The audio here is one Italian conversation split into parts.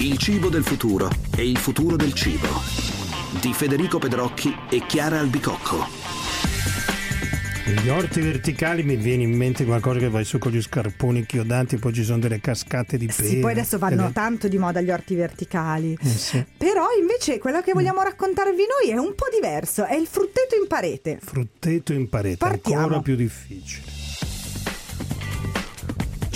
Il cibo del futuro e il futuro del cibo. Di Federico Pedrocchi e Chiara Albicocco. Gli orti verticali mi viene in mente qualcosa che vai su con gli scarponi chiodanti, poi ci sono delle cascate di pelo. Sì, poi adesso vanno tanto di moda gli orti verticali. Eh sì. Però invece quello che vogliamo raccontarvi noi è un po' diverso, è il frutteto in parete. Frutteto in parete, Partiamo. ancora più difficile.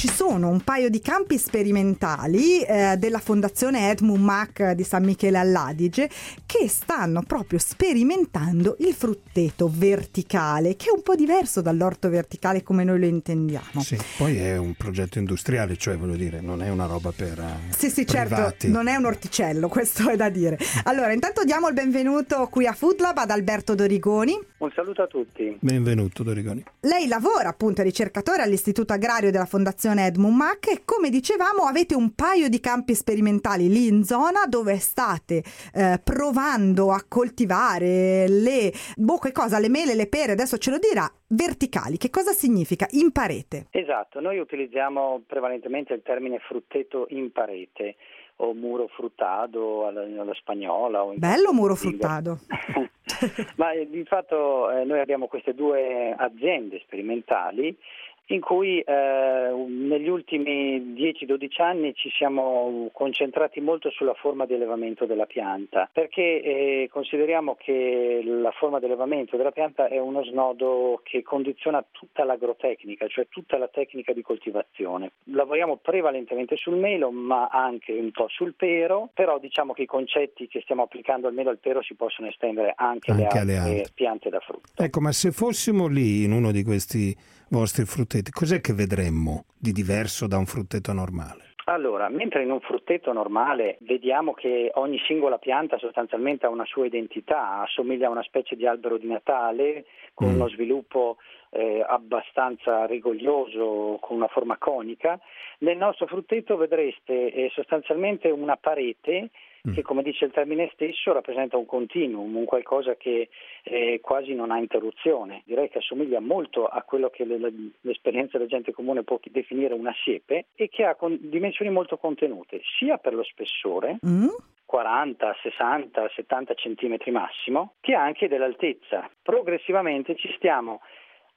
Ci sono un paio di campi sperimentali eh, della fondazione Edmund Mac di San Michele all'Adige che stanno proprio sperimentando il frutteto verticale, che è un po' diverso dall'orto verticale come noi lo intendiamo. Sì, poi è un progetto industriale, cioè voglio dire, non è una roba per eh, Sì, sì, certo, privati. non è un orticello, questo è da dire. Allora, intanto diamo il benvenuto qui a Food Lab ad Alberto Dorigoni. Un saluto a tutti. Benvenuto Dorigoni. Lei lavora appunto, è ricercatore all'Istituto Agrario della Fondazione Edmund Mac e come dicevamo avete un paio di campi sperimentali lì in zona dove state eh, provando a coltivare le, boh, che cosa, le mele, le pere, adesso ce lo dirà, verticali. Che cosa significa? In parete. Esatto, noi utilizziamo prevalentemente il termine frutteto in parete o muro fruttado alla, alla spagnola. Bello muro lingua. fruttado. Ma di fatto eh, noi abbiamo queste due aziende sperimentali in cui eh, negli ultimi 10-12 anni ci siamo concentrati molto sulla forma di allevamento della pianta, perché eh, consideriamo che la forma di allevamento della pianta è uno snodo che condiziona tutta l'agrotecnica, cioè tutta la tecnica di coltivazione. Lavoriamo prevalentemente sul melo, ma anche un po' sul pero, però diciamo che i concetti che stiamo applicando al melo e al pero si possono estendere anche, Anche alle altre. piante da frutto. Ecco, ma se fossimo lì in uno di questi vostri fruttetti, cos'è che vedremmo di diverso da un frutteto normale? Allora, mentre in un frutteto normale vediamo che ogni singola pianta sostanzialmente ha una sua identità, assomiglia a una specie di albero di Natale con Mm. uno sviluppo eh, abbastanza rigoglioso, con una forma conica, nel nostro frutteto vedreste eh, sostanzialmente una parete Mm. che come dice il termine stesso rappresenta un continuum, un qualcosa che eh, quasi non ha interruzione. Direi che assomiglia molto a quello che le- le- l'esperienza della gente comune può definire una siepe e che ha con- dimensioni molto contenute, sia per lo spessore, Mm? 40, 60, 70 centimetri massimo, che anche dell'altezza. Progressivamente ci stiamo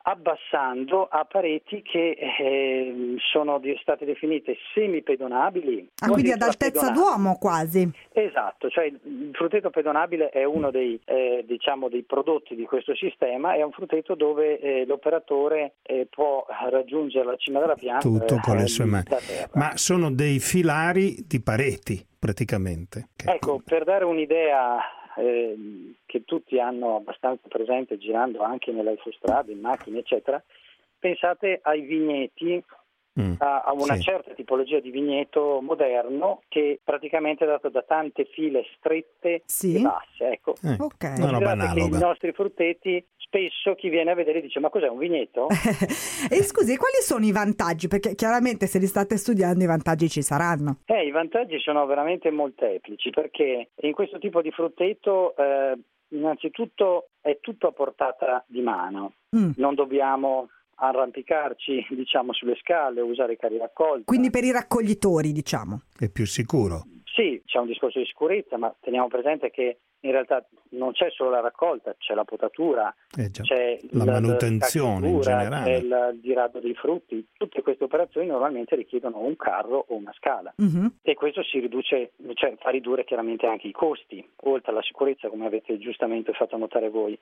abbassando a pareti che eh, sono state definite semipedonabili. Ah, quindi ad altezza pedonabili. d'uomo quasi. Esatto, cioè il frutteto pedonabile è uno dei, eh, diciamo, dei prodotti di questo sistema, è un frutteto dove eh, l'operatore eh, può raggiungere la cima della pianta Tutto con le eh, sue mani. Ma sono dei filari di pareti, praticamente. Ecco, per dare un'idea eh, che tutti hanno abbastanza presente girando anche nelle autostrade, in macchine, eccetera, pensate ai vigneti, Mm, a, a una sì. certa tipologia di vigneto moderno che praticamente è dato da tante file strette Sì. e basse. Ecco, Eh, Ok. Una roba Considerate che i analoga. nostri fruttetti spesso chi viene a vedere dice ma cos'è un vigneto? e scusi, quali sono i vantaggi? Perché chiaramente se li state studiando i vantaggi ci saranno. Eh, I vantaggi sono veramente molteplici perché in questo tipo di frutteto eh, innanzitutto è tutto a portata di mano, Mm. non dobbiamo arrampicarci diciamo sulle scale o usare i carri raccolta. Quindi per i raccoglitori, diciamo. È più sicuro. Sì, c'è un discorso di sicurezza, ma teniamo presente che in realtà non c'è solo la raccolta, c'è la potatura, Eh già. c'è La manutenzione in generale. c'è il dirado dei frutti. Tutte queste operazioni normalmente richiedono un carro o una scala. Mhm. E questo si riduce, cioè fa ridurre chiaramente anche i costi, oltre alla sicurezza, come avete giustamente fatto notare voi.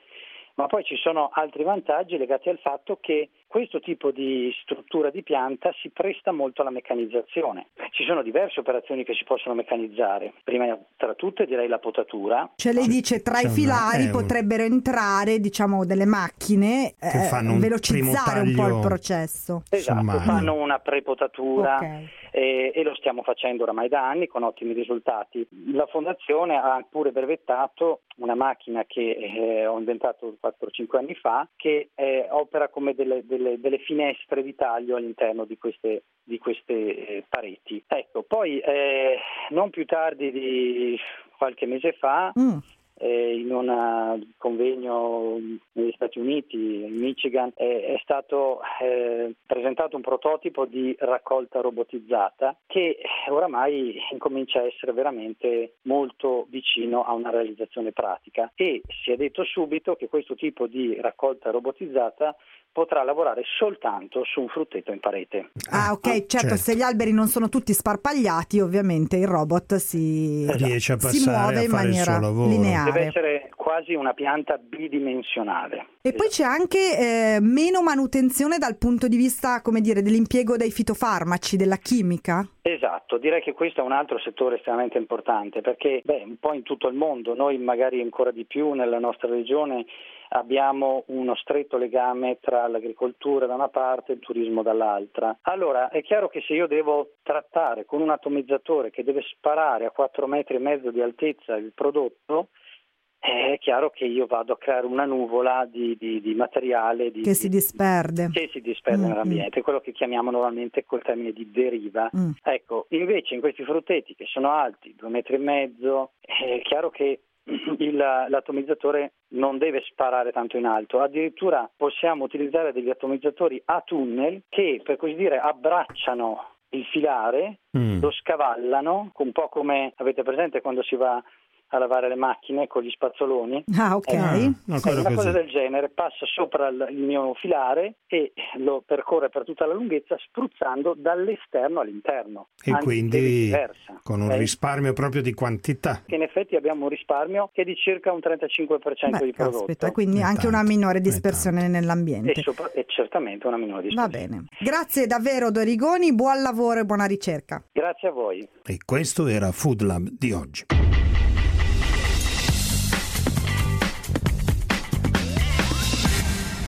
Ma poi ci sono altri vantaggi legati al fatto che questo tipo di struttura di pianta si presta molto alla meccanizzazione. Ci sono diverse operazioni che si possono meccanizzare. Prima tra tutte direi la potatura. Cioè lei dice tra c'è i una- filari è un- potrebbero entrare, diciamo, delle macchine, Che eh, fanno un velocizzare un po' il processo. Esatto, fanno una prepotatura Ok. Eh, e lo stiamo facendo oramai da anni con ottimi risultati. La Fondazione ha pure brevettato una macchina che eh, ho inventato 4-5 anni fa che eh, opera come delle, delle- delle finestre di taglio all'interno di queste, di queste eh, pareti. Ecco, poi eh, non più tardi di qualche mese fa Mm. Eh, in un convegno negli Stati Uniti, in Michigan, è stato eh, presentato un prototipo di raccolta robotizzata che oramai incomincia a essere veramente molto vicino a una realizzazione pratica e si è detto subito che questo tipo di raccolta robotizzata potrà lavorare soltanto su un frutteto in parete. Ah, ok, certo, certo, se gli alberi non sono tutti sparpagliati, ovviamente il robot si, riesce a passare si muove a in maniera lineare. Deve essere quasi una pianta bidimensionale. E esatto. poi c'è anche eh, meno manutenzione dal punto di vista, come dire, dell'impiego dei fitofarmaci, della chimica? Esatto, direi che questo è un altro settore estremamente importante perché beh, un po' in tutto il mondo, noi magari ancora di più nella nostra regione abbiamo uno stretto legame tra l'agricoltura da una parte e il turismo dall'altra. Allora è chiaro che se io devo trattare con un atomizzatore che deve sparare a 4 metri e mezzo di altezza il prodotto, è chiaro che io vado a creare una nuvola di, di, di materiale di, che si disperde, che si disperde mm, nell'ambiente, mm. quello che chiamiamo normalmente col termine di deriva. Mm. Ecco, invece in questi frutteti che sono alti, due metri e mezzo, è chiaro che il, l'atomizzatore non deve sparare tanto in alto, addirittura possiamo utilizzare degli atomizzatori a tunnel che per così dire abbracciano il filare, mm. lo scavallano, un po' come avete presente quando si va a lavare le macchine con gli spazzoloni. Ah, ok. Eh, ah, una così. cosa del genere passa sopra il, il, mio filare e lo percorre per tutta la lunghezza spruzzando dall'esterno all'interno. E quindi con un okay? risparmio proprio di quantità. Che in effetti abbiamo un risparmio che è di circa un 35% Beh, di prodotto. Aspetta, quindi è anche tanto, una minore dispersione nell'ambiente. E, sopra, e certamente una minore dispersione. Va bene. Grazie davvero Dorigoni, buon lavoro e buona ricerca. Grazie a voi. E questo era Food Lab di oggi.